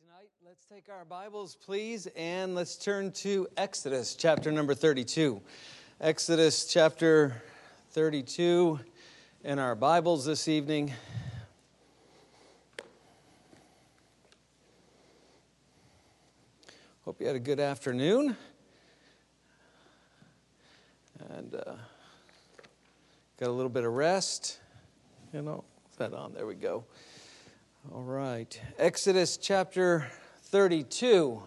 tonight. Let's take our Bibles, please, and let's turn to Exodus chapter number 32. Exodus chapter 32 in our Bibles this evening. Hope you had a good afternoon. And uh, got a little bit of rest. You know, that on? There we go. All right. Exodus chapter 32.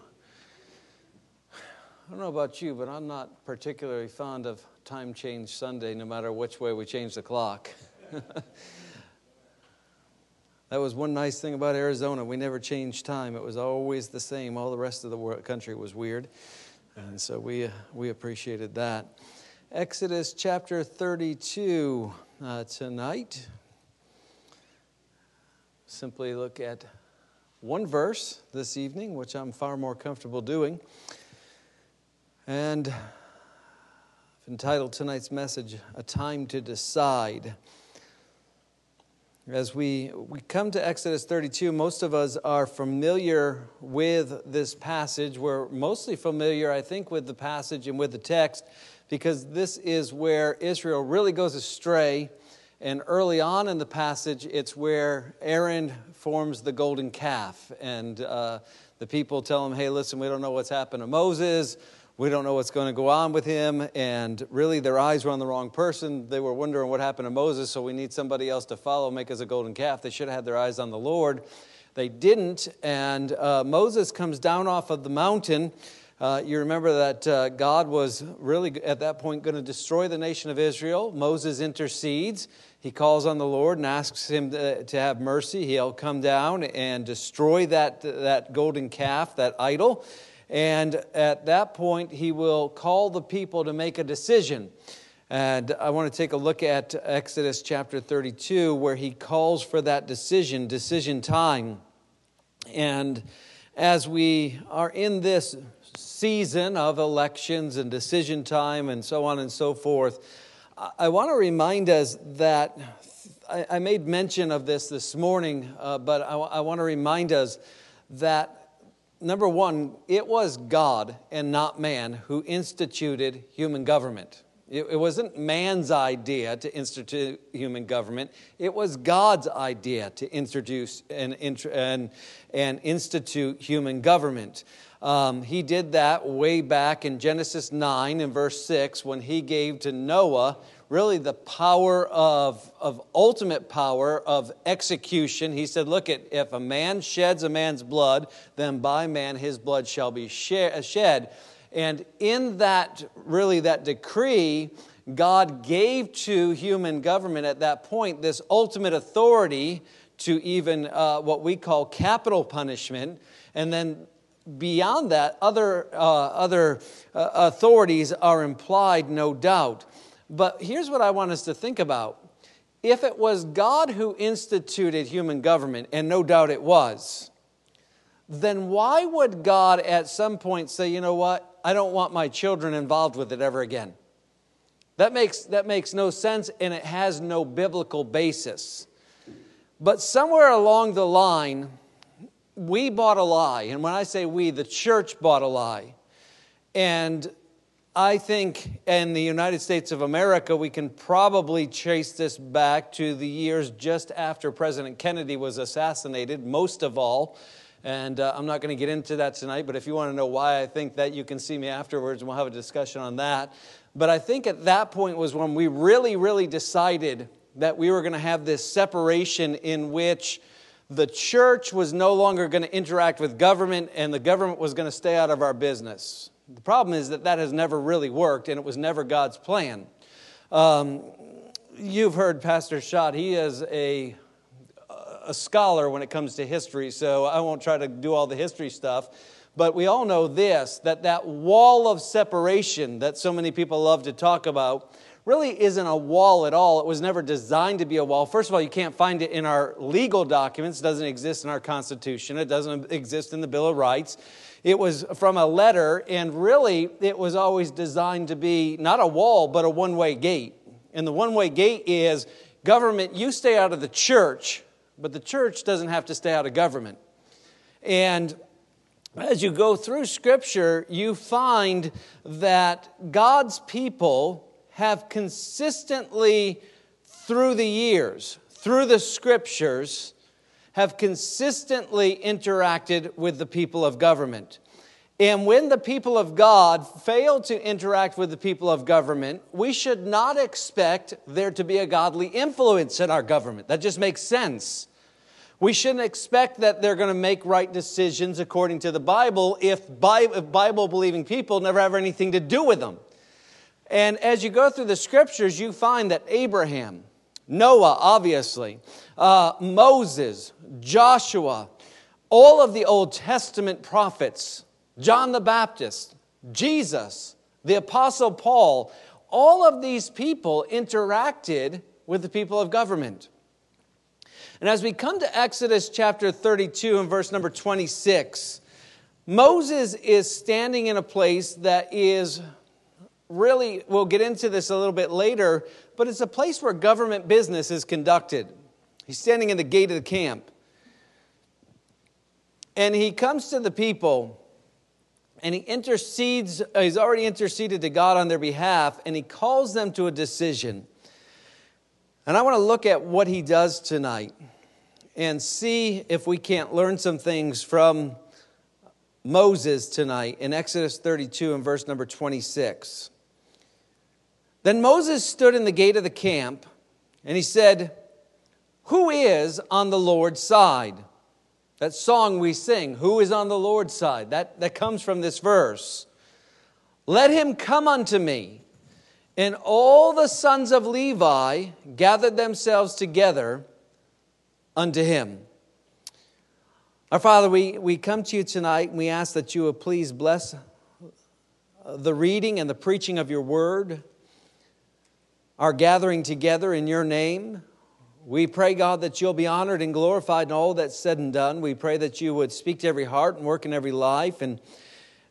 I don't know about you, but I'm not particularly fond of time change Sunday, no matter which way we change the clock. that was one nice thing about Arizona. We never changed time, it was always the same. All the rest of the country was weird. And so we, uh, we appreciated that. Exodus chapter 32 uh, tonight simply look at one verse this evening, which I'm far more comfortable doing. And I've entitled tonight's message, A Time to Decide. As we, we come to Exodus 32, most of us are familiar with this passage. We're mostly familiar, I think, with the passage and with the text because this is where Israel really goes astray and early on in the passage, it's where Aaron forms the golden calf. And uh, the people tell him, hey, listen, we don't know what's happened to Moses. We don't know what's going to go on with him. And really, their eyes were on the wrong person. They were wondering what happened to Moses, so we need somebody else to follow, make us a golden calf. They should have had their eyes on the Lord. They didn't. And uh, Moses comes down off of the mountain. Uh, you remember that uh, God was really at that point going to destroy the nation of Israel. Moses intercedes. He calls on the Lord and asks him to, have mercy. He'll come down and destroy that, that golden calf, that idol. And at that point, he will call the people to make a decision. And I want to take a look at Exodus chapter 32, where he calls for that decision, decision time. And as we are in this season of elections and decision time and so on and so forth, I want to remind us that I, made mention of this this morning, uh, but I, I want to remind us that number one, it was God and not man who instituted human government. It, it wasn't man's idea to institute human government. It was God's idea to introduce and, and, and institute human government. Um, he did that way back in Genesis 9 and verse 6 when he gave to Noah really the power of, of ultimate power of execution. He said, Look, at, if a man sheds a man's blood, then by man his blood shall be shed. And in that, really, that decree, God gave to human government at that point this ultimate authority to even uh, what we call capital punishment. And then beyond that, other, uh, other uh, authorities are implied, no doubt. But here's what I want us to think about. If it was God who instituted human government, and no doubt it was, then why would God at some point say, you know what, I don't want my children involved with it ever again? That makes, that makes no sense and it has no biblical basis. But somewhere along the line, we bought a lie. And when I say we, the church bought a lie. And I think in the United States of America, we can probably chase this back to the years just after President Kennedy was assassinated, most of all. And uh, I'm not going to get into that tonight, but if you want to know why I think that, you can see me afterwards and we'll have a discussion on that. But I think at that point was when we really, really decided that we were going to have this separation in which the church was no longer going to interact with government and the government was going to stay out of our business. The problem is that that has never really worked and it was never God's plan. Um, you've heard Pastor Schott, he is a, a scholar when it comes to history, so I won't try to do all the history stuff. But we all know this that that wall of separation that so many people love to talk about really isn't a wall at all. It was never designed to be a wall. First of all, you can't find it in our legal documents, it doesn't exist in our Constitution, it doesn't exist in the Bill of Rights. It was from a letter, and really, it was always designed to be not a wall, but a one way gate. And the one way gate is government, you stay out of the church, but the church doesn't have to stay out of government. And as you go through Scripture, you find that God's people have consistently, through the years, through the Scriptures, have consistently interacted with the people of government. And when the people of God fail to interact with the people of government, we should not expect there to be a godly influence in our government. That just makes sense. We shouldn't expect that they're going to make right decisions according to the Bible if Bible believing people never have anything to do with them. And as you go through the scriptures, you find that Abraham, Noah, obviously, uh, Moses, Joshua, all of the Old Testament prophets, John the Baptist, Jesus, the Apostle Paul, all of these people interacted with the people of government. And as we come to Exodus chapter 32 and verse number 26, Moses is standing in a place that is really, we'll get into this a little bit later, but it's a place where government business is conducted. He's standing in the gate of the camp. And he comes to the people and he intercedes, uh, he's already interceded to God on their behalf, and he calls them to a decision. And I want to look at what he does tonight and see if we can't learn some things from Moses tonight in Exodus 32 and verse number 26. Then Moses stood in the gate of the camp and he said, Who is on the Lord's side? That song we sing, Who is on the Lord's side? That, that comes from this verse. Let him come unto me. And all the sons of Levi gathered themselves together unto him. Our Father, we, we come to you tonight and we ask that you would please bless the reading and the preaching of your word, our gathering together in your name. We pray, God, that you'll be honored and glorified in all that's said and done. We pray that you would speak to every heart and work in every life. And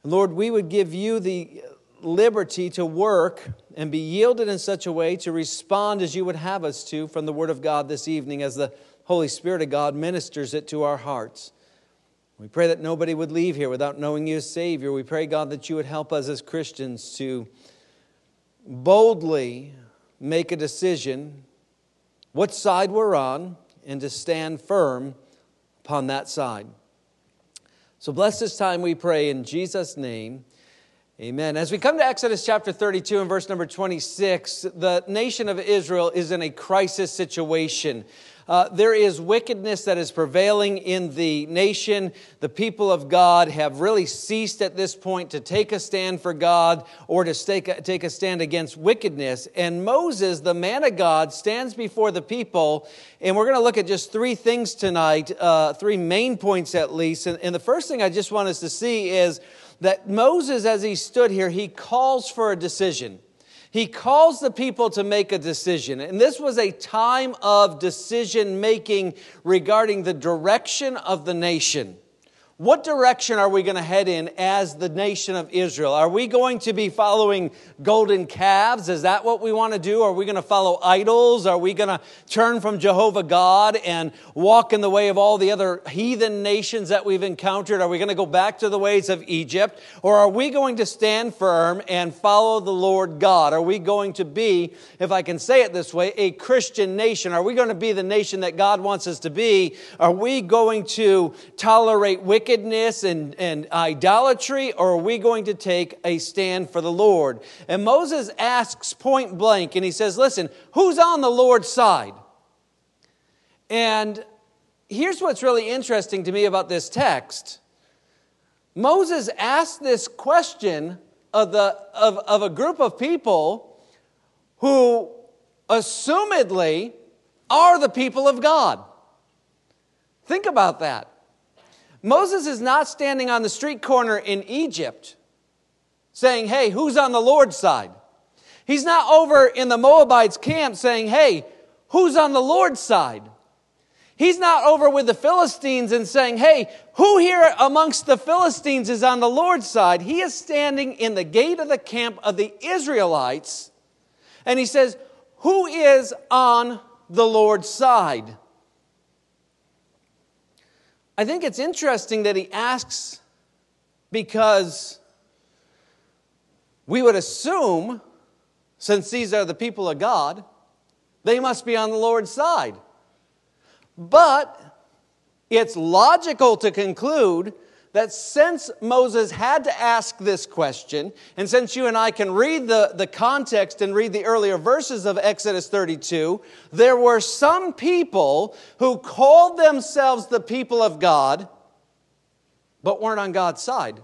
Lord, we would give you the liberty to work and be yielded in such a way to respond as you would have us to from the Word of God this evening as the Holy Spirit of God ministers it to our hearts. We pray that nobody would leave here without knowing you as Savior. We pray, God, that you would help us as Christians to boldly make a decision what side we're on, and to stand firm upon that side. So bless this time, we pray, in Jesus' name. Amen. As we come to Exodus chapter 32 and verse number 26, the nation of Israel is in a crisis situation. Uh, there is wickedness that is prevailing in the nation. The people of God have really ceased at this point to take a stand for God or to take a, take a stand against wickedness. And Moses, the man of God, stands before the people. And we're going to look at just three things tonight, uh, three main points at least. And, and the first thing I just want us to see is that Moses, as he stood here, he calls for a decision. He calls the people to make a decision. And this was a time of decision making regarding the direction of the nation. What direction are we going to head in as the nation of Israel? Are we going to be following golden calves? Is that what we want to do? Are we going to follow idols? Are we going to turn from Jehovah God and walk in the way of all the other heathen nations that we've encountered? Are we going to go back to the ways of Egypt? Or are we going to stand firm and follow the Lord God? Are we going to be, if I can say it this way, a Christian nation? Are we going to be the nation that God wants us to be? Are we going to tolerate wickedness? Wickedness and, and idolatry, or are we going to take a stand for the Lord? And Moses asks point blank, and he says, Listen, who's on the Lord's side? And here's what's really interesting to me about this text Moses asked this question of, the, of, of a group of people who assumedly are the people of God. Think about that. Moses is not standing on the street corner in Egypt saying, Hey, who's on the Lord's side? He's not over in the Moabites' camp saying, Hey, who's on the Lord's side? He's not over with the Philistines and saying, Hey, who here amongst the Philistines is on the Lord's side? He is standing in the gate of the camp of the Israelites and he says, Who is on the Lord's side? I think it's interesting that he asks because we would assume, since these are the people of God, they must be on the Lord's side. But it's logical to conclude that since Moses had to ask this question, and since you and I can read the, the context and read the earlier verses of Exodus 32, there were some people who called themselves the people of God, but weren't on God's side.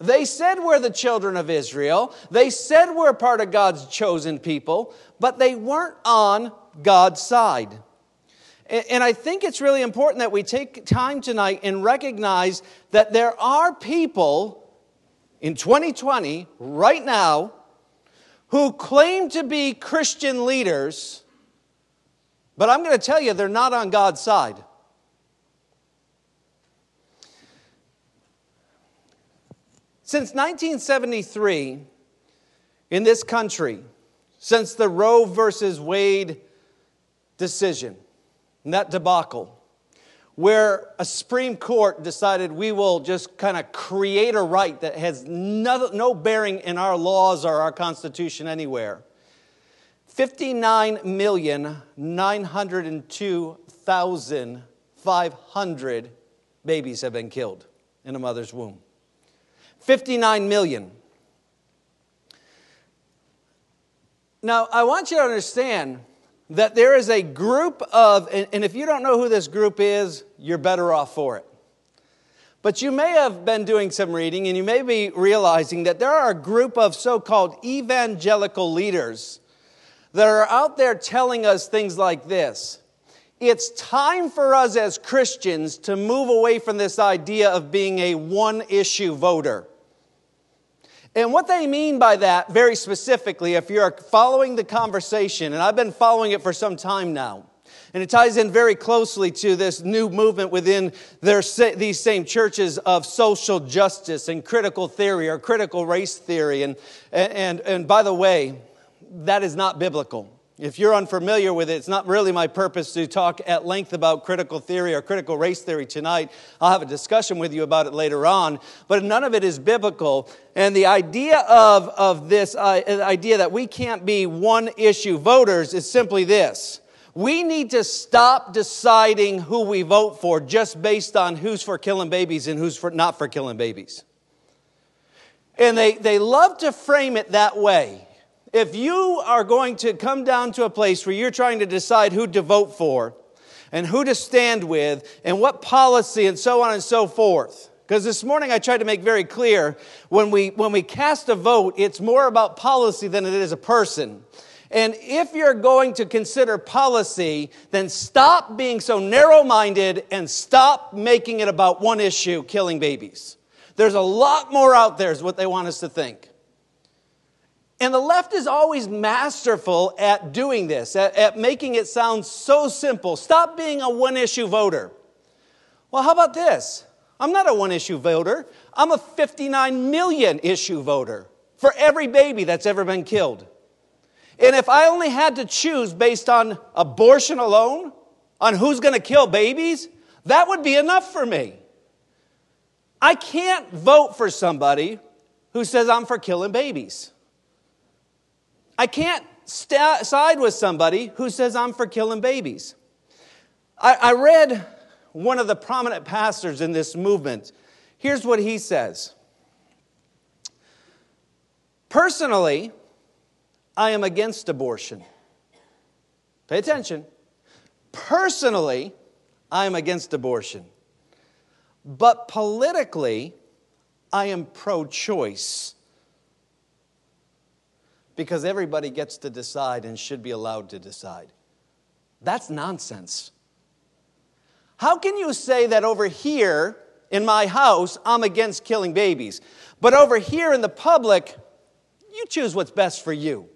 They said we're the children of Israel. They said we're part of God's chosen people, but they weren't on God's side. And I think it's really important that we take time tonight and recognize that there are people in 2020, right now, who claim to be Christian leaders, but I'm going to tell you they're not on God's side. Since 1973, in this country, since the Roe versus Wade decision, that debacle, where a Supreme Court decided we will just kind of create a right that has no, no bearing in our laws or our Constitution anywhere. 59,902,500 babies have been killed in a mother's womb. 59 million. Now, I want you to understand that there is a group of, and if you don't know who this group is, you're better off for it. But you may have been doing some reading and you may be realizing that there are a group of so called evangelical leaders that are out there telling us things like this it's time for us as Christians to move away from this idea of being a one issue voter. And what they mean by that, very specifically, if you're following the conversation, and I've been following it for some time now, and it ties in very closely to this new movement within their, these same churches of social justice and critical theory or critical race theory. And, and, and by the way, that is not biblical. If you're unfamiliar with it, it's not really my purpose to talk at length about critical theory or critical race theory tonight. I'll have a discussion with you about it later on, but none of it is biblical. And the idea of, of this uh, idea that we can't be one issue voters is simply this. We need to stop deciding who we vote for just based on who's for killing babies and who's for, not for killing babies. And they, they love to frame it that way. If you are going to come down to a place where you're trying to decide who to vote for and who to stand with and what policy and so on and so forth, because this morning I tried to make very clear when we, when we cast a vote, it's more about policy than it is a person. And if you're going to consider policy, then stop being so narrow minded and stop making it about one issue killing babies. There's a lot more out there, is what they want us to think. And the left is always masterful at doing this, at, at making it sound so simple. Stop being a one issue voter. Well, how about this? I'm not a one issue voter, I'm a 59 million issue voter for every baby that's ever been killed. And if I only had to choose based on abortion alone, on who's going to kill babies, that would be enough for me. I can't vote for somebody who says I'm for killing babies. I can't st- side with somebody who says I'm for killing babies. I, I read one of the prominent pastors in this movement. Here's what he says Personally, I am against abortion. Pay attention. Personally, I am against abortion. But politically, I am pro choice because everybody gets to decide and should be allowed to decide. That's nonsense. How can you say that over here in my house, I'm against killing babies, but over here in the public, you choose what's best for you?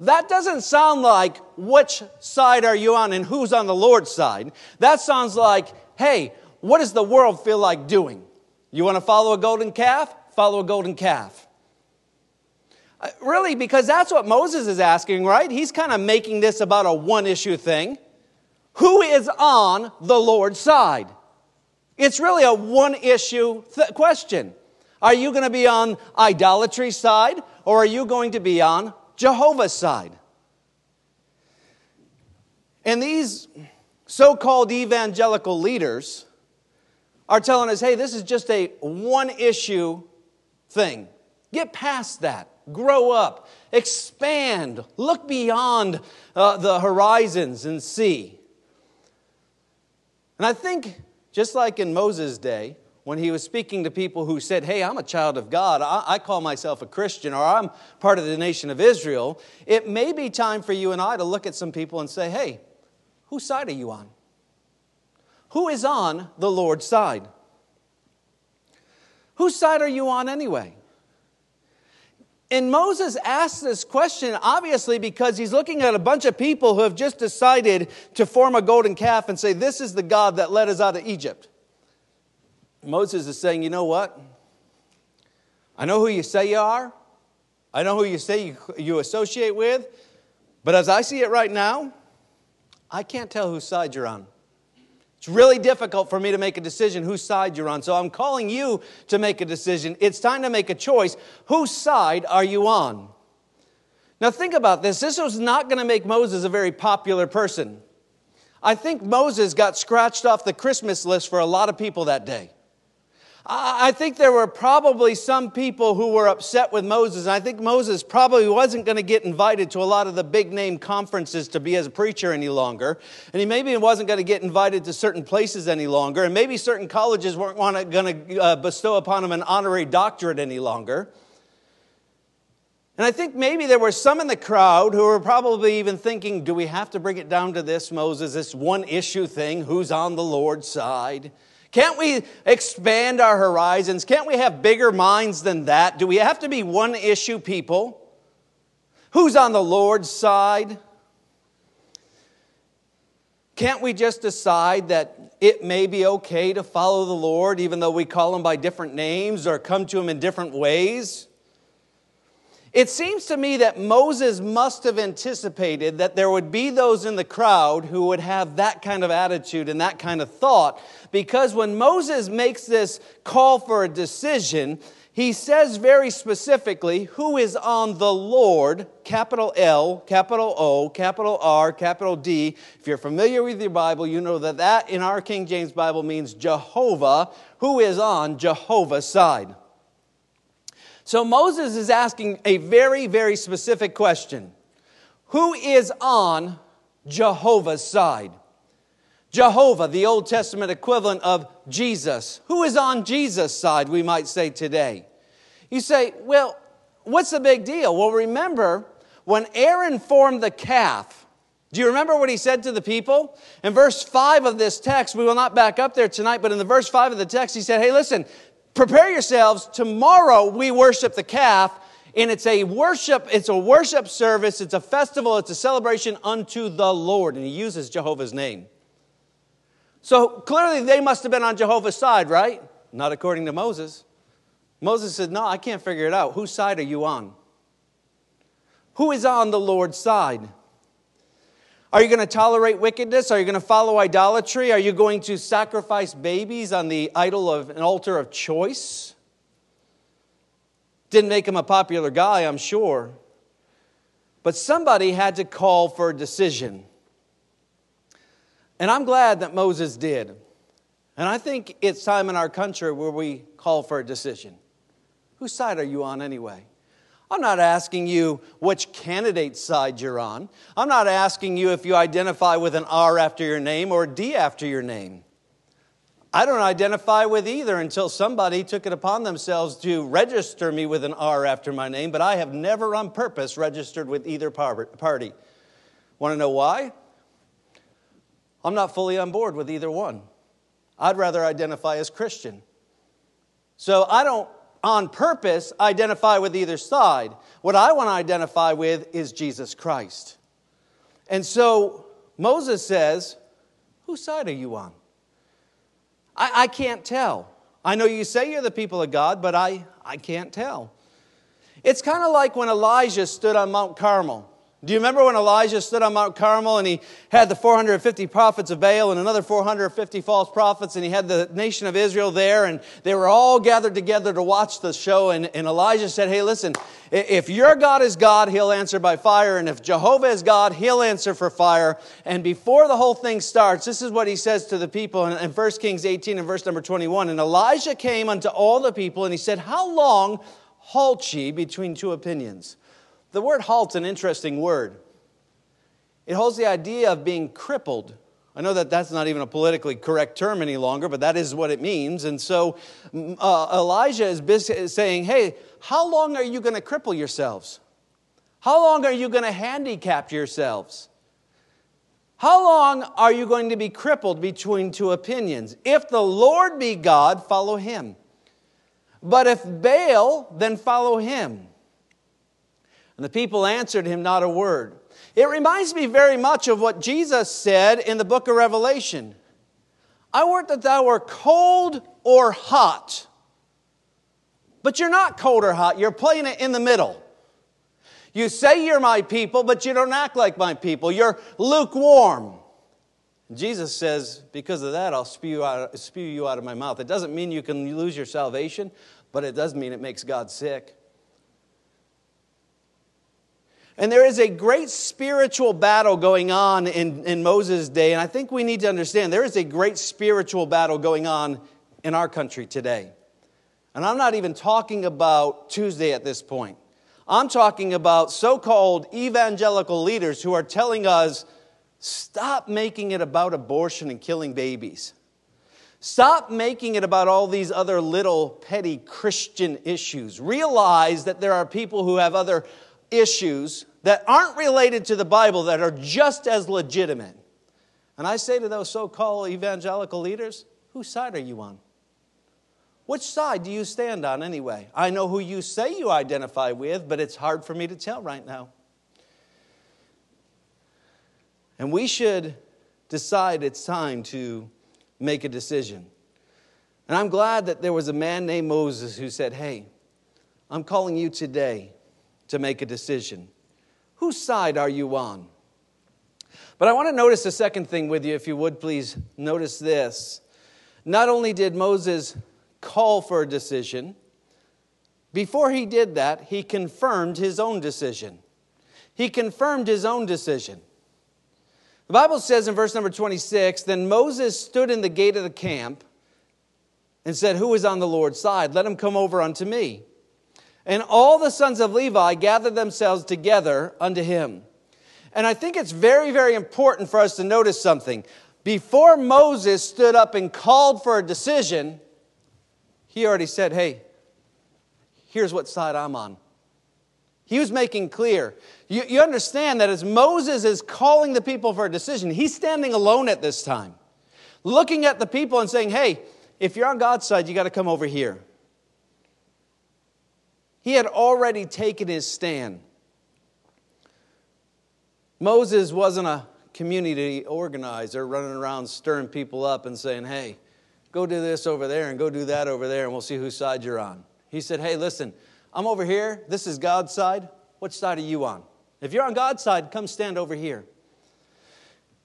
That doesn't sound like which side are you on and who's on the Lord's side. That sounds like, hey, what does the world feel like doing? You want to follow a golden calf? Follow a golden calf. Uh, really, because that's what Moses is asking, right? He's kind of making this about a one issue thing. Who is on the Lord's side? It's really a one issue th- question. Are you going to be on idolatry's side or are you going to be on Jehovah's side? And these so called evangelical leaders are telling us hey, this is just a one issue thing. Get past that. Grow up. Expand. Look beyond uh, the horizons and see. And I think, just like in Moses' day, when he was speaking to people who said, Hey, I'm a child of God, I, I, call myself a Christian, or I'm part of the nation of Israel, it may be time for you and I to look at some people and say, Hey, whose side are you on? Who is on the Lord's side? Whose side are you on anyway? And Moses asks this question obviously because he's looking at a bunch of people who have just decided to form a golden calf and say, This is the God that led us out of Egypt. Moses is saying, You know what? I know who you say you are, I know who you say you, you associate with, but as I see it right now, I can't tell whose side you're on. It's really difficult for me to make a decision whose side you're on. So I'm calling you to make a decision. It's time to make a choice. Whose side are you on? Now, think about this. This was not going to make Moses a very popular person. I think Moses got scratched off the Christmas list for a lot of people that day. I think there were probably some people who were upset with Moses. And I think Moses probably wasn't going to get invited to a lot of the big name conferences to be as a preacher any longer. And he maybe wasn't going to get invited to certain places any longer. And maybe certain colleges weren't going to uh, bestow upon him an honorary doctorate any longer. And I think maybe there were some in the crowd who were probably even thinking, do we have to bring it down to this, Moses, this one issue thing? Who's on the Lord's side? Can't we expand our horizons? Can't we have bigger minds than that? Do we have to be one issue people? Who's on the Lord's side? Can't we just decide that it may be okay to follow the Lord even though we call him by different names or come to him in different ways? It seems to me that Moses must have anticipated that there would be those in the crowd who would have that kind of attitude and that kind of thought. Because when Moses makes this call for a decision, he says very specifically who is on the Lord, capital L, capital O, capital R, capital D. If you're familiar with your Bible, you know that that in our King James Bible means Jehovah, who is on Jehovah's side. So Moses is asking a very, very specific question Who is on Jehovah's side? Jehovah, the Old Testament equivalent of Jesus. Who is on Jesus' side, we might say today? You say, well, what's the big deal? Well, remember when Aaron formed the calf, do you remember what he said to the people? In verse 5 of this text, we will not back up there tonight, but in the verse 5 of the text, he said, Hey, listen, prepare yourselves. Tomorrow we worship the calf, and it's a worship, it's a worship service, it's a festival, it's a celebration unto the Lord. And he uses Jehovah's name. So clearly they must have been on Jehovah's side, right? Not according to Moses. Moses said, No, I can't figure it out. Whose side are you on? Who is on the Lord's side? Are you going to tolerate wickedness? Are you going to follow idolatry? Are you going to sacrifice babies on the idol of an altar of choice? Didn't make him a popular guy, I'm sure. But somebody had to call for a decision. And I'm glad that Moses did. And I think it's time in our country where we call for a decision. Whose side are you on anyway? I'm not asking you which candidate side you're on. I'm not asking you if you identify with an R after your name or a D after your name. I don't identify with either until somebody took it upon themselves to register me with an R after my name, but I have never on purpose registered with either party. Want to know why? I'm not fully on board with either one. I'd rather identify as Christian. So I don't on purpose identify with either side. What I want to identify with is Jesus Christ. And so Moses says, Whose side are you on? I, I can't tell. I know you say you're the people of God, but I, I can't tell. It's kind of like when Elijah stood on Mount Carmel Do you remember when Elijah stood on Mount Carmel and he had the 450 prophets of Baal and another 450 false prophets, and he had the nation of Israel there, and they were all gathered together to watch the show? And, and Elijah said, Hey, listen, if your God is God, he'll answer by fire, and if Jehovah is God, he'll answer for fire. And before the whole thing starts, this is what he says to the people in, in 1 Kings 18 and verse number 21. And Elijah came unto all the people, and he said, How long halt ye between two opinions? The word halt's an interesting word. It holds the idea of being crippled. I know that that's not even a politically correct term any longer, but that is what it means. And so uh, Elijah is saying, Hey, how long are you going to cripple yourselves? How long are you going to handicap yourselves? How long are you going to be crippled between two opinions? If the Lord be God, follow him. But if Baal, then follow him. And the people answered him not a word. It reminds me very much of what Jesus said in the book of Revelation I would that thou were cold or hot. But you're not cold or hot, you're playing it in the middle. You say you're my people, but you don't act like my people. You're lukewarm. Jesus says, because of that, I'll spew out, spew you out of my mouth. It doesn't mean you can lose your salvation, but it does mean it makes God sick. And there is a great spiritual battle going on in, in Moses' day, and I think we need to understand there is a great spiritual battle going on in our country today. And I'm not even talking about Tuesday at this point. I'm talking about so called evangelical leaders who are telling us stop making it about abortion and killing babies. Stop making it about all these other little petty Christian issues. Realize that there are people who have other issues that aren't related to the Bible that are just as legitimate. And I say to those so called evangelical leaders, whose side are you on? Which side do you stand on anyway? I know who you say you identify with, but it's hard for me to tell right now. And we should decide it's time to make a decision. And I'm glad that there was a man named Moses who said, Hey, I'm calling you today to make a decision. Whose side are you on? But I want to notice a second thing with you, if you would please notice this. Not only did Moses call for a decision, before he did that, he confirmed his own decision. He confirmed his own decision. The Bible says in verse number 26 Then Moses stood in the gate of the camp and said, Who is on the Lord's side? Let him come over unto me. And all the sons of Levi gathered themselves together unto him. And I think it's very, very important for us to notice something. Before Moses stood up and called for a decision, he already said, Hey, here's what side I'm on. He was making clear. You, you, understand that as Moses is calling the people for a decision, he's standing alone at this time, looking at the people and saying, Hey, if you're on God's side, you got to come over here. He had already taken his stand. Moses wasn't a community organizer running around stirring people up and saying, hey, go do this over there and go do that over there and we'll see whose side you're on. He said, hey, listen, I'm over here. This is God's side. Which side are you on? If you're on God's side, come stand over here.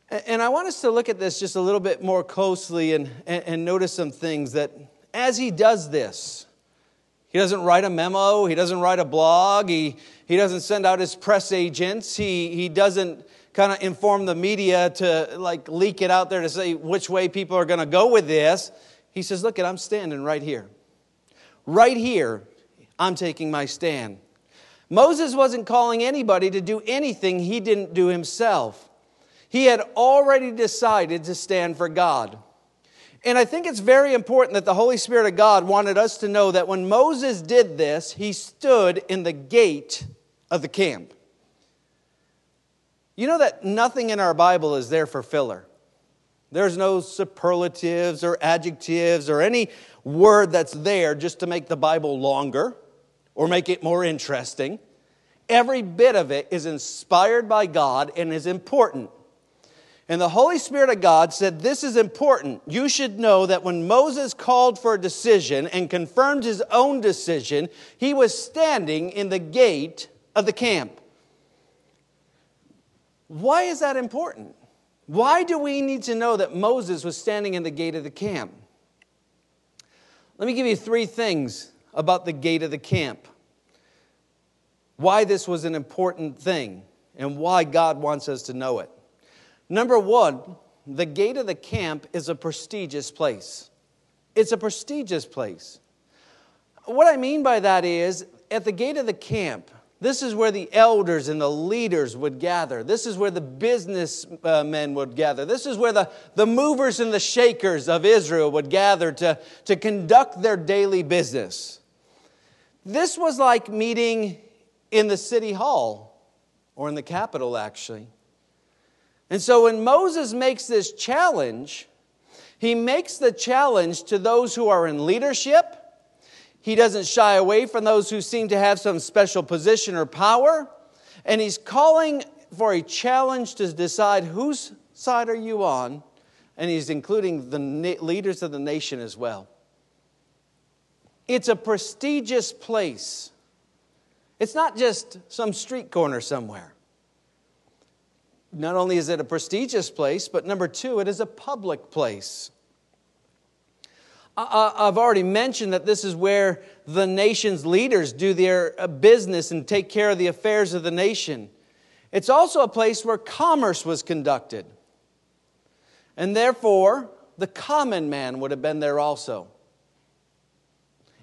And I want us to look at this just a little bit more closely and, and, notice some things that as he does this, he doesn't write a memo. He doesn't write a blog. He, he doesn't send out his press agents. He, he doesn't kind of inform the media to like leak it out there to say which way people are going to go with this. He says, Look, I'm standing right here. Right here, I'm taking my stand. Moses wasn't calling anybody to do anything he didn't do himself. He had already decided to stand for God. And I think it's very important that the Holy Spirit of God wanted us to know that when Moses did this, he stood in the gate of the camp. You know that nothing in our Bible is there for filler. There's no superlatives or adjectives or any word that's there just to make the Bible longer or make it more interesting. Every bit of it is inspired by God and is important. And the Holy Spirit of God said, This is important. You should know that when Moses called for a decision and confirmed his own decision, he was standing in the gate of the camp. Why is that important? Why do we need to know that Moses was standing in the gate of the camp? Let me give you three things about the gate of the camp. Why this was an important thing and why God wants us to know it. Number one, the gate of the camp is a prestigious place. It's a prestigious place. What I mean by that is, at the gate of the camp, this is where the elders and the leaders would gather. This is where the businessmen uh, would gather. This is where the, the movers and the shakers of Israel would gather to, to conduct their daily business. This was like meeting in the city hall or in the capital, actually. And so when Moses makes this challenge, he makes the challenge to those who are in leadership he doesn't shy away from those who seem to have some special position or power. And he's calling for a challenge to decide whose side are you on. And he's including the leaders of the nation as well. It's a prestigious place. It's not just some street corner somewhere. Not only is it a prestigious place, but number two, it is a public place. I've already mentioned that this is where the nation's leaders do their uh, business and take care of the affairs of the nation. It's also a place where commerce was conducted. And therefore, the common man would have been there also.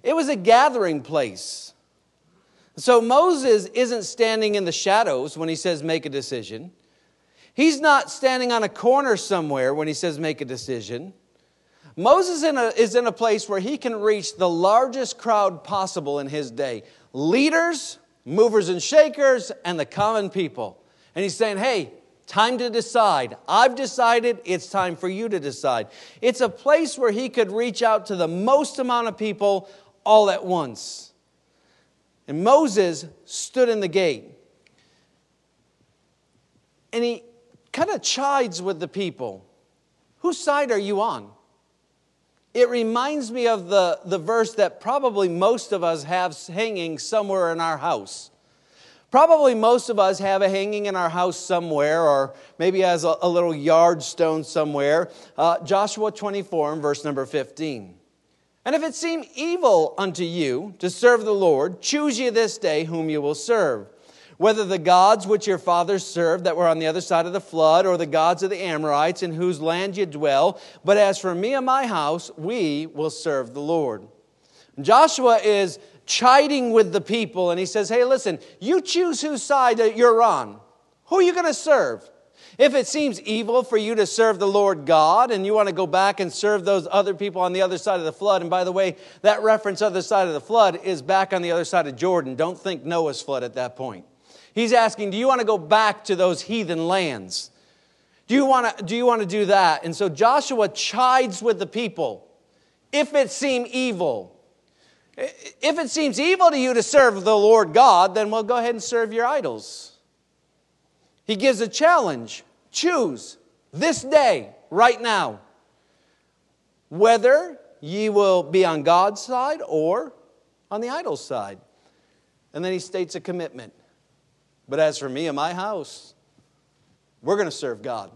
It was a gathering place. So Moses isn't standing in the shadows when he says make a decision. He's not standing on a corner somewhere when he says make a decision. Moses in a, is in a place where he can reach the largest crowd possible in his day leaders, movers and shakers, and the common people. And he's saying, hey, time to decide. I've decided, it's time for you to decide. It's a place where he could reach out to the most amount of people all at once. And Moses stood in the gate. And he kind of chides with the people. Whose side are you on? It reminds me of the, the verse that probably most of us have hanging somewhere in our house. Probably most of us have a hanging in our house somewhere, or maybe as a, a little yard stone somewhere. Uh, Joshua 24 and verse number 15. And if it seem evil unto you to serve the Lord, choose ye this day whom you will serve whether the gods which your fathers served that were on the other side of the flood, or the gods of the Amorites in whose land you dwell. But as for me and my house, we will serve the Lord. Joshua is chiding with the people, and he says, Hey, listen, you choose whose side you're on. Who are you going to serve? If it seems evil for you to serve the Lord God and you want to go back and serve those other people on the other side of the flood, and by the way, that reference other side of the flood is back on the other side of Jordan. Don't think Noah's flood at that point. He's asking, Do you want to go back to those heathen lands? Do you want to, do, you want to do that? And so Joshua chides with the people. If it seem evil, if it seems evil to you to serve the Lord God, then we'll go ahead and serve your idols. He gives a challenge choose this day, right now, whether ye will be on God's side or on the idol's side. And then he states a commitment. But as for me and my house, we're going to serve God.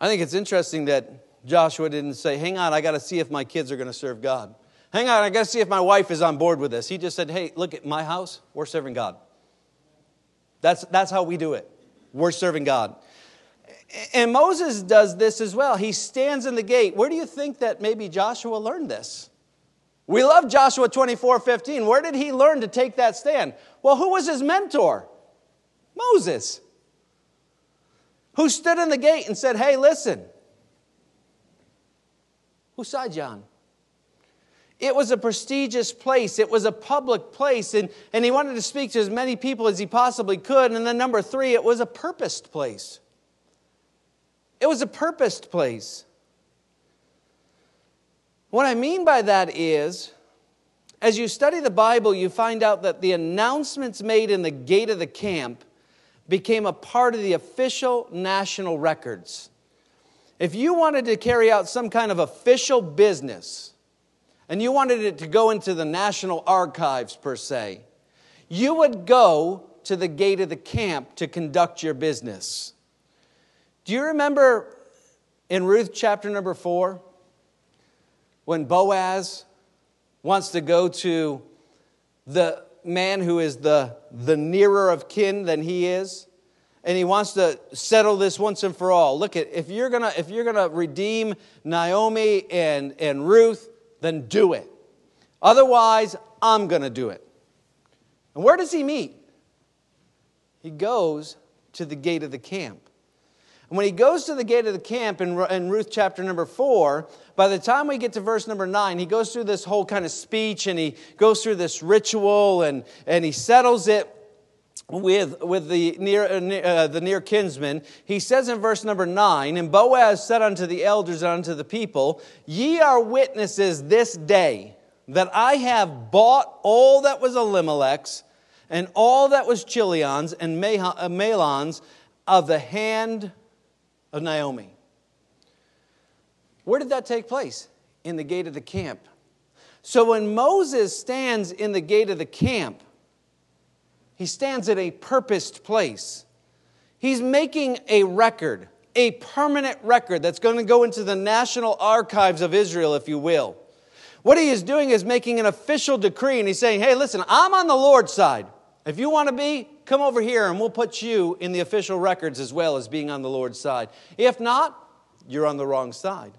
I think it's interesting that Joshua didn't say, Hang on, I got to see if my kids are going to serve God. Hang on, I got to see if my wife is on board with this. He just said, Hey, look at my house, we're serving God. That's, that's how we do it. We're serving God. And Moses does this as well. He stands in the gate. Where do you think that maybe Joshua learned this? We love Joshua 24 15. Where did he learn to take that stand? Well, who was his mentor? Moses, who stood in the gate and said, Hey, listen, whose side, John? It was a prestigious place. It was a public place. And, and he wanted to speak to as many people as he possibly could. And then, number three, it was a purposed place. It was a purposed place. What I mean by that is, as you study the Bible, you find out that the announcements made in the gate of the camp became a part of the official national records. If you wanted to carry out some kind of official business, and you wanted it to go into the national archives per se, you would go to the gate of the camp to conduct your business. Do you remember in Ruth chapter number four when Boaz wants to go to the man who is the, the nearer of kin than he is? and he wants to settle this once and for all. Look at if you're gonna if you're gonna redeem Naomi and, and Ruth, then do it. Otherwise, I'm gonna do it. And where does he meet? He goes to the gate of the camp. And when he goes to the gate of the camp in, in Ruth chapter number four, by the time we get to verse number nine, he goes through this whole kind of speech and he goes through this ritual and, and he settles it with, with the, near, uh, uh the near kinsman. He says in verse number nine, And Boaz said unto the elders and unto the people, Ye are witnesses this day that I have bought all that was Elimelech's and all that was Chilion's and uh, Mahlon's of the hand of Naomi. Where did that take place? In the gate of the camp. So when Moses stands in the gate of the camp, he stands at a purposed place. He's making a record, a permanent record that's going to go into the national archives of Israel, if you will. What he is doing is making an official decree, and he's saying, Hey, listen, I'm on the Lord's side. If you want to be, come over here and we'll put you in the official records as well as being on the Lord's side. If not, you're on the wrong side.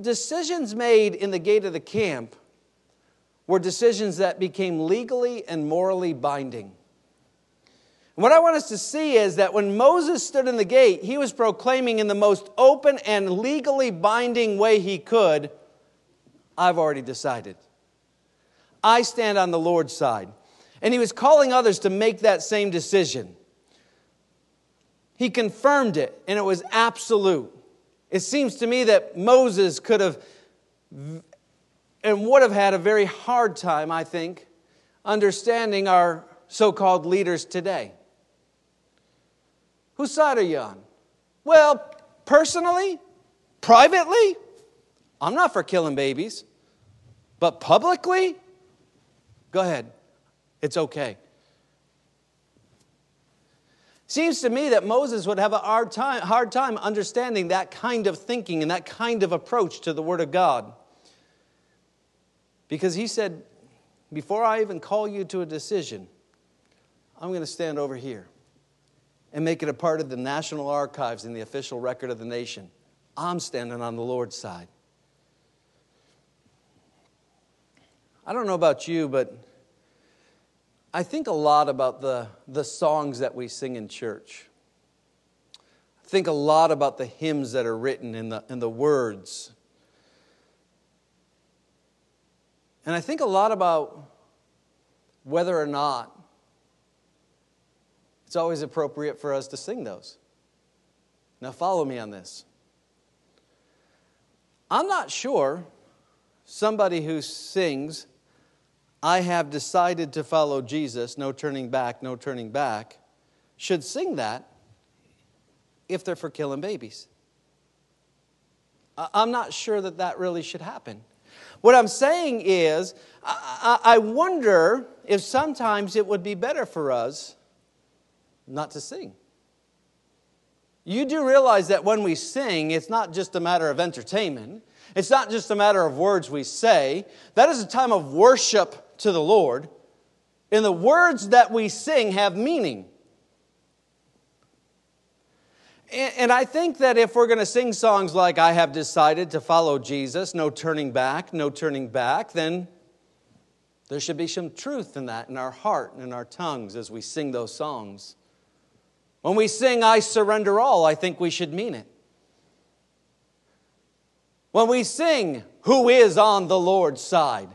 Decisions made in the gate of the camp were decisions that became legally and morally binding. what I want us to see is that when Moses stood in the gate, he was proclaiming in the most open and legally binding way he could I've already decided. I stand on the Lord's side. And he was calling others to make that same decision. He confirmed it, and it was absolute. It seems to me that Moses could have and would have had a very hard time, I think, understanding our so called leaders today. Whose side are you on? Well, personally, privately, I'm not for killing babies. But publicly, Go ahead. It's okay. Seems to me that Moses would have a hard time, hard time understanding that kind of thinking and that kind of approach to the Word of God. Because he said, Before I even call you to a decision, I'm going to stand over here and make it a part of the national archives and the official record of the nation. I'm standing on the Lord's side. I don't know about you, but I think a lot about the, the songs that we sing in church. I think a lot about the hymns that are written in the, in the words. And I think a lot about whether or not it's always appropriate for us to sing those. Now, follow me on this. I'm not sure somebody who sings I have decided to follow Jesus, no turning back, no turning back, should sing that if they're for killing babies. I'm not sure that that really should happen. What I'm saying is, I wonder if sometimes it would be better for us not to sing. You do realize that when we sing, it's not just a matter of entertainment. It's not just a matter of words we say. That is a time of worship to the Lord, and the words that we sing have meaning. And I think that if we're going to sing songs like I have decided to follow Jesus, no turning back, no turning back, then there should be some truth in that in our heart and in our tongues as we sing those songs. When we sing, I surrender all, I think we should mean it. When we sing, Who is on the Lord's side?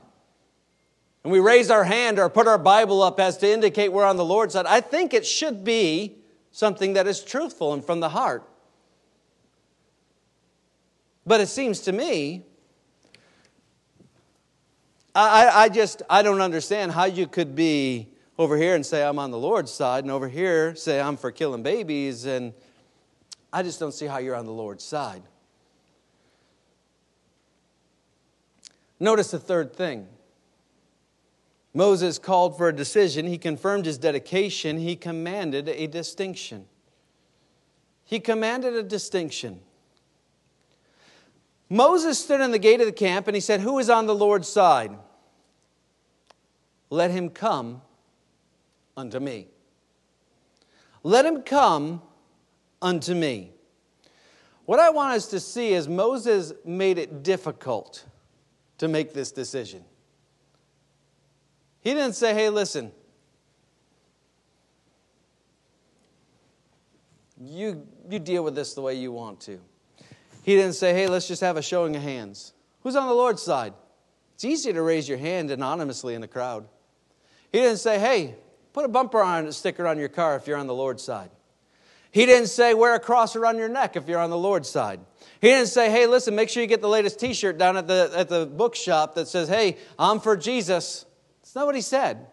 And we raise our hand or put our Bible up as to indicate we're on the Lord's side, I think it should be something that is truthful and from the heart. But it seems to me, I, I just I don't understand how you could be over here and say I'm on the Lord's side, and over here say I'm for killing babies, and I just don't see how you're on the Lord's side. Notice the third thing Moses called for a decision, he confirmed his dedication, he commanded a distinction. He commanded a distinction. Moses stood in the gate of the camp and he said, Who is on the Lord's side? Let him come unto me. Let him come unto me. What I want us to see is Moses made it difficult to make this decision. He didn't say, hey, listen, you, you deal with this the way you want to. He didn't say, hey, let's just have a showing of hands. Who's on the Lord's side? It's easy to raise your hand anonymously in the crowd. He didn't say, hey, put a bumper on sticker on your car if you're on the Lord's side. He didn't say, wear a cross around your neck if you're on the Lord's side. He didn't say, hey, listen, make sure you get the latest t shirt down at the, at the bookshop that says, hey, I'm for Jesus. That's not what he said.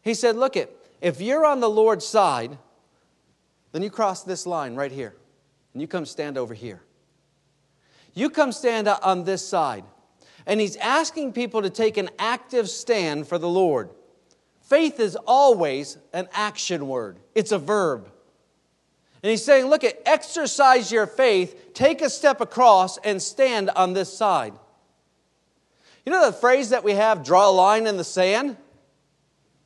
He said, Look it, if you're on the Lord's side, then you cross this line right here, and you come stand over here. You come stand on this side. And he's asking people to take an active stand for the Lord. Faith is always an action word, it's a verb. And he's saying, look at exercise your faith, take a step across, and stand on this side. You know the phrase that we have, draw a line in the sand?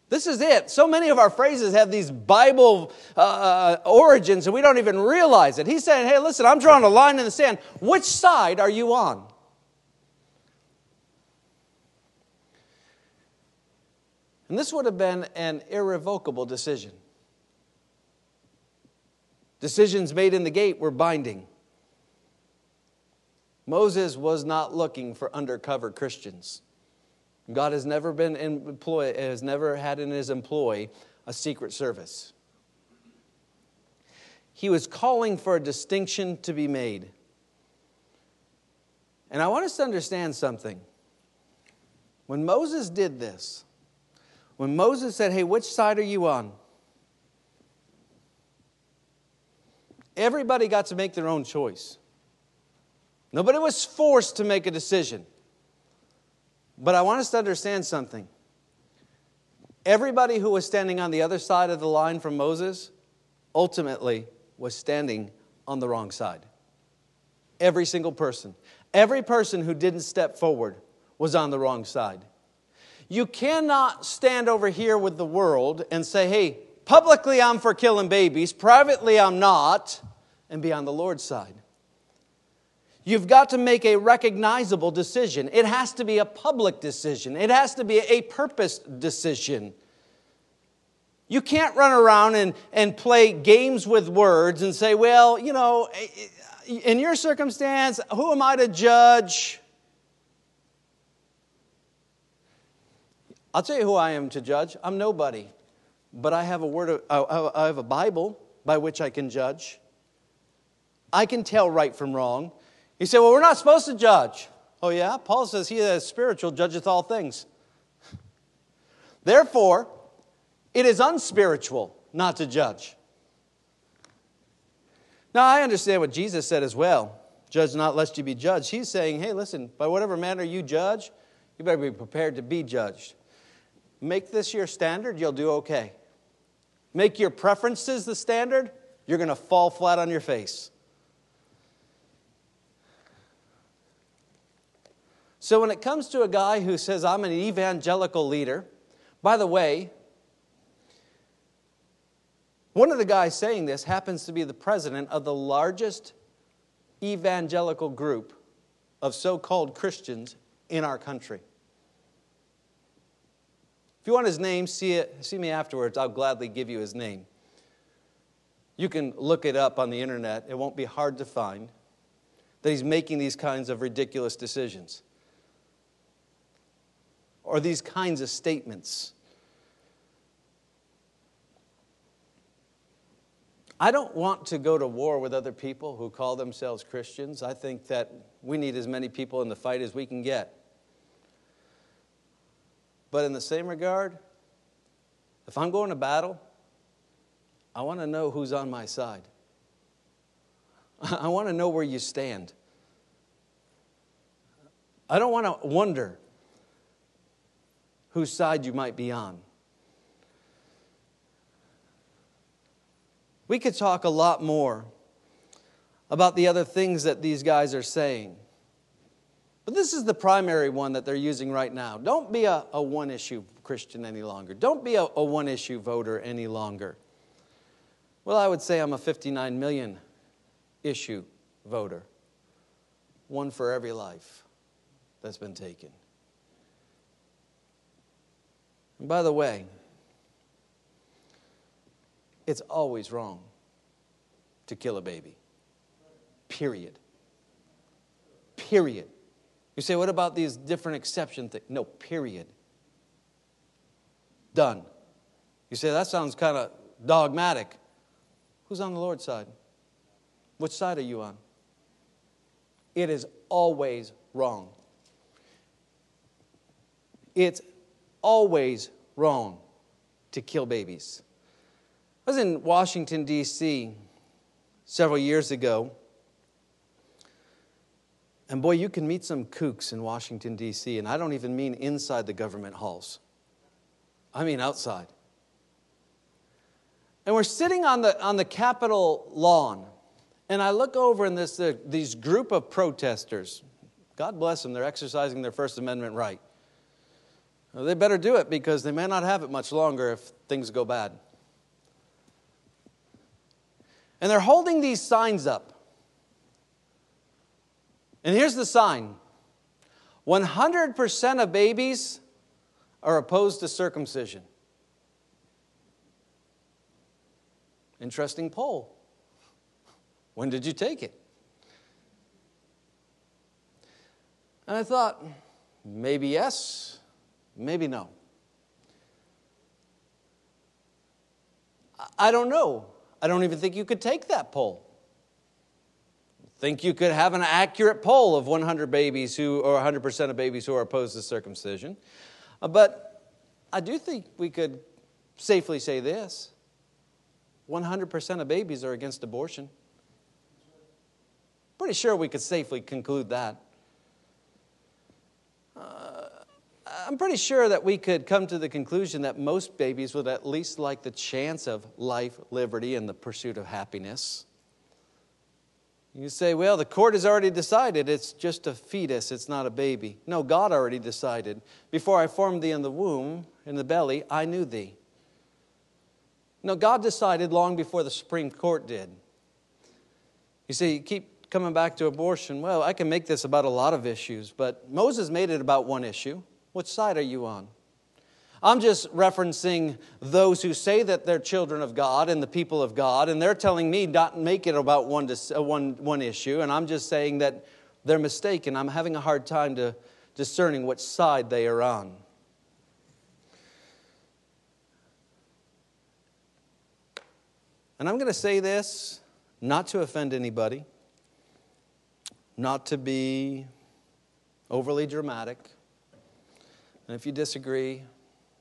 This is it. So many of our phrases have these Bible uh, uh, origins and we don't even realize it. He's saying, hey, listen, I'm drawing a line in the sand. Which side are you on? And this would have been an irrevocable decision. Decisions made in the gate were binding. Moses was not looking for undercover Christians. God has never been employ, has never had in his employ a secret service. He was calling for a distinction to be made. And I want us to understand something. When Moses did this, when Moses said, Hey, which side are you on? Everybody got to make their own choice. Nobody was forced to make a decision. But I want us to understand something. Everybody who was standing on the other side of the line from Moses ultimately was standing on the wrong side. Every single person. Every person who didn't step forward was on the wrong side. You cannot stand over here with the world and say, hey, publicly I'm for killing babies, privately I'm not, and be on the Lord's side. You've got to make a recognizable decision. It has to be a public decision, it has to be a purpose decision. You can't run around and, and play games with words and say, well, you know, eh, eh, in your circumstance, who am I to judge? I'll tell you who I am to judge. I'm nobody. But I have a word of, I have a Bible by which I can judge. I can tell right from wrong. You say, well, we're not supposed to judge. Oh, yeah? Paul says, He that is spiritual judgeth all things. Therefore, it is unspiritual not to judge. Now, I understand what Jesus said as well judge not lest you be judged. He's saying, hey, listen, by whatever manner you judge, you better be prepared to be judged. Make this your standard, you'll do okay. Make your preferences the standard, you're going to fall flat on your face. So when it comes to a guy who says, I'm an evangelical leader, by the way, one of the guys saying this happens to be the president of the largest evangelical group of so called Christians in our country. If you want his name, see, it, see me afterwards. I'll gladly give you his name. You can look it up on the internet, it won't be hard to find that he's making these kinds of ridiculous decisions or these kinds of statements. I don't want to go to war with other people who call themselves Christians. I think that we need as many people in the fight as we can get. But in the same regard, if I'm going to battle, I want to know who's on my side. I want to know where you stand. I don't want to wonder whose side you might be on. We could talk a lot more about the other things that these guys are saying. But this is the primary one that they're using right now. Don't be a, a one issue Christian any longer. Don't be a, a one issue voter any longer. Well, I would say I'm a 59 million issue voter, one for every life that's been taken. And by the way, it's always wrong to kill a baby. Period. Period. You say, what about these different exception things? No, period. Done. You say, that sounds kind of dogmatic. Who's on the Lord's side? Which side are you on? It is always wrong. It's always wrong to kill babies. I was in Washington, D.C. several years ago and boy, you can meet some kooks in Washington, D.C., and I don't even mean inside the government halls, I mean outside. And we're sitting on the, on the Capitol lawn, and I look over and this, uh, these group of protesters, God bless them, they're exercising their First Amendment right. Well, they better do it because they may not have it much longer if things go bad. And they're holding these signs up. And here's the sign 100% of babies are opposed to circumcision. Interesting poll. When did you take it? And I thought, maybe yes, maybe no. I don't know. I don't even think you could take that poll. Think you could have an accurate poll of 100 babies who, or 100% of babies who are opposed to circumcision. Uh, but I do think we could safely say this 100% of babies are against abortion. Pretty sure we could safely conclude that. Uh, I'm pretty sure that we could come to the conclusion that most babies would at least like the chance of life, liberty, and the pursuit of happiness. You say, well, the court has already decided it's just a fetus, it's not a baby. No, God already decided. Before I formed thee in the womb, in the belly, I knew thee. No, God decided long before the Supreme Court did. You see, you keep coming back to abortion. Well, I can make this about a lot of issues, but Moses made it about one issue. Which side are you on? I'm just referencing those who say that they're children of God and the people of God, and they're telling me not make it about one, uh, one, one issue, and I'm just saying that they're mistaken. I'm having a hard time to discerning which side they are on. And I'm going to say this not to offend anybody, not to be overly dramatic. And if you disagree,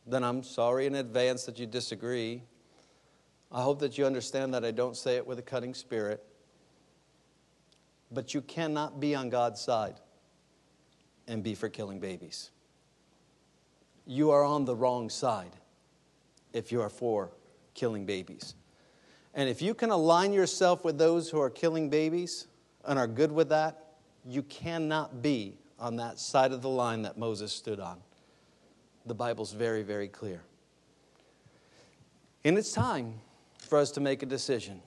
then I'm sorry in advance that you disagree. I hope that you understand that I don't say it with a cutting spirit. But you cannot be on God's side and be for killing babies. You are on the wrong side if you are for killing babies. And if you can align yourself with those who are killing babies and are good with that, you cannot be on that side of the line that Moses stood on the Bible's very, very clear. And it's time for us to make a decision.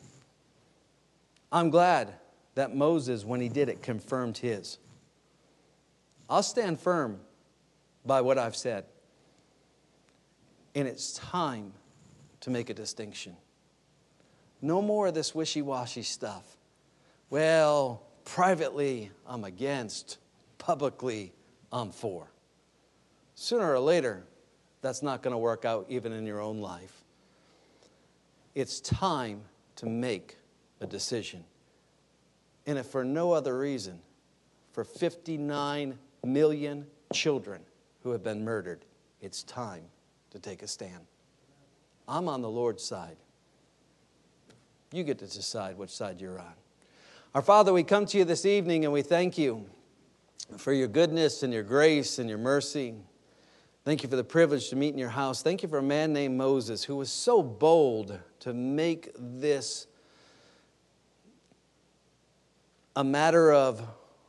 I'm glad that Moses, when he did it, confirmed his. I'll stand firm by what I've said. And it's time to make a distinction. No more of this wishy washy stuff. Well, privately, I'm against, publicly, I'm for. Sooner or later, that's not going to work out even in your own life. It's time to make a decision. And if for no other reason, for 59 million children who have been murdered, it's time to take a stand. I'm on the Lord's side. You get to decide which side you're on. Our Father, we come to you this evening and we thank you for your goodness and your grace and your mercy. Thank you for the privilege to meet in your house. Thank you for a man named Moses who was so bold to make this a matter of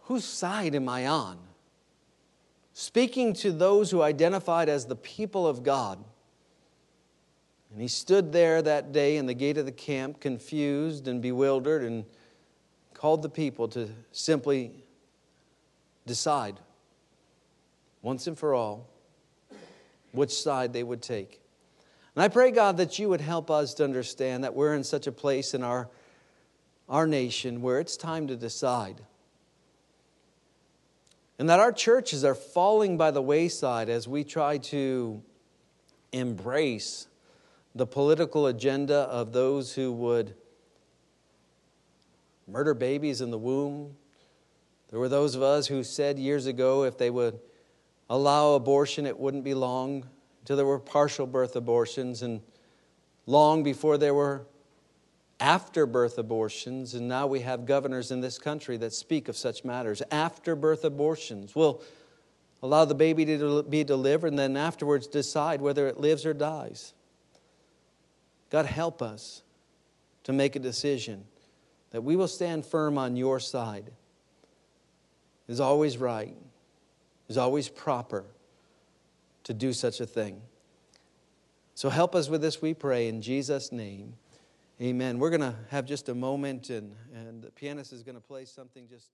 whose side am I on? Speaking to those who identified as the people of God. And he stood there that day in the gate of the camp, confused and bewildered, and called the people to simply decide once and for all which side they would take. And I pray, God, that you would help us to understand that we're in such a place in our, our nation where it's time to decide. And that our churches are falling by the wayside as we try to embrace the political agenda of those who would murder babies in the womb. There were those of us who said years ago if they would allow abortion, it wouldn't be long until there were partial birth abortions, and long before there were after birth abortions. And now we have governors in this country that speak of such matters. After birth abortions will allow the baby to be delivered and then afterwards decide whether it lives or dies. God, help us to make a decision that we will stand firm on your side. Is always right is always proper to do such a thing. So help us with this, we pray, in Jesus' name. Amen. We're going to have just a moment, and, and the pianist is going to play something just.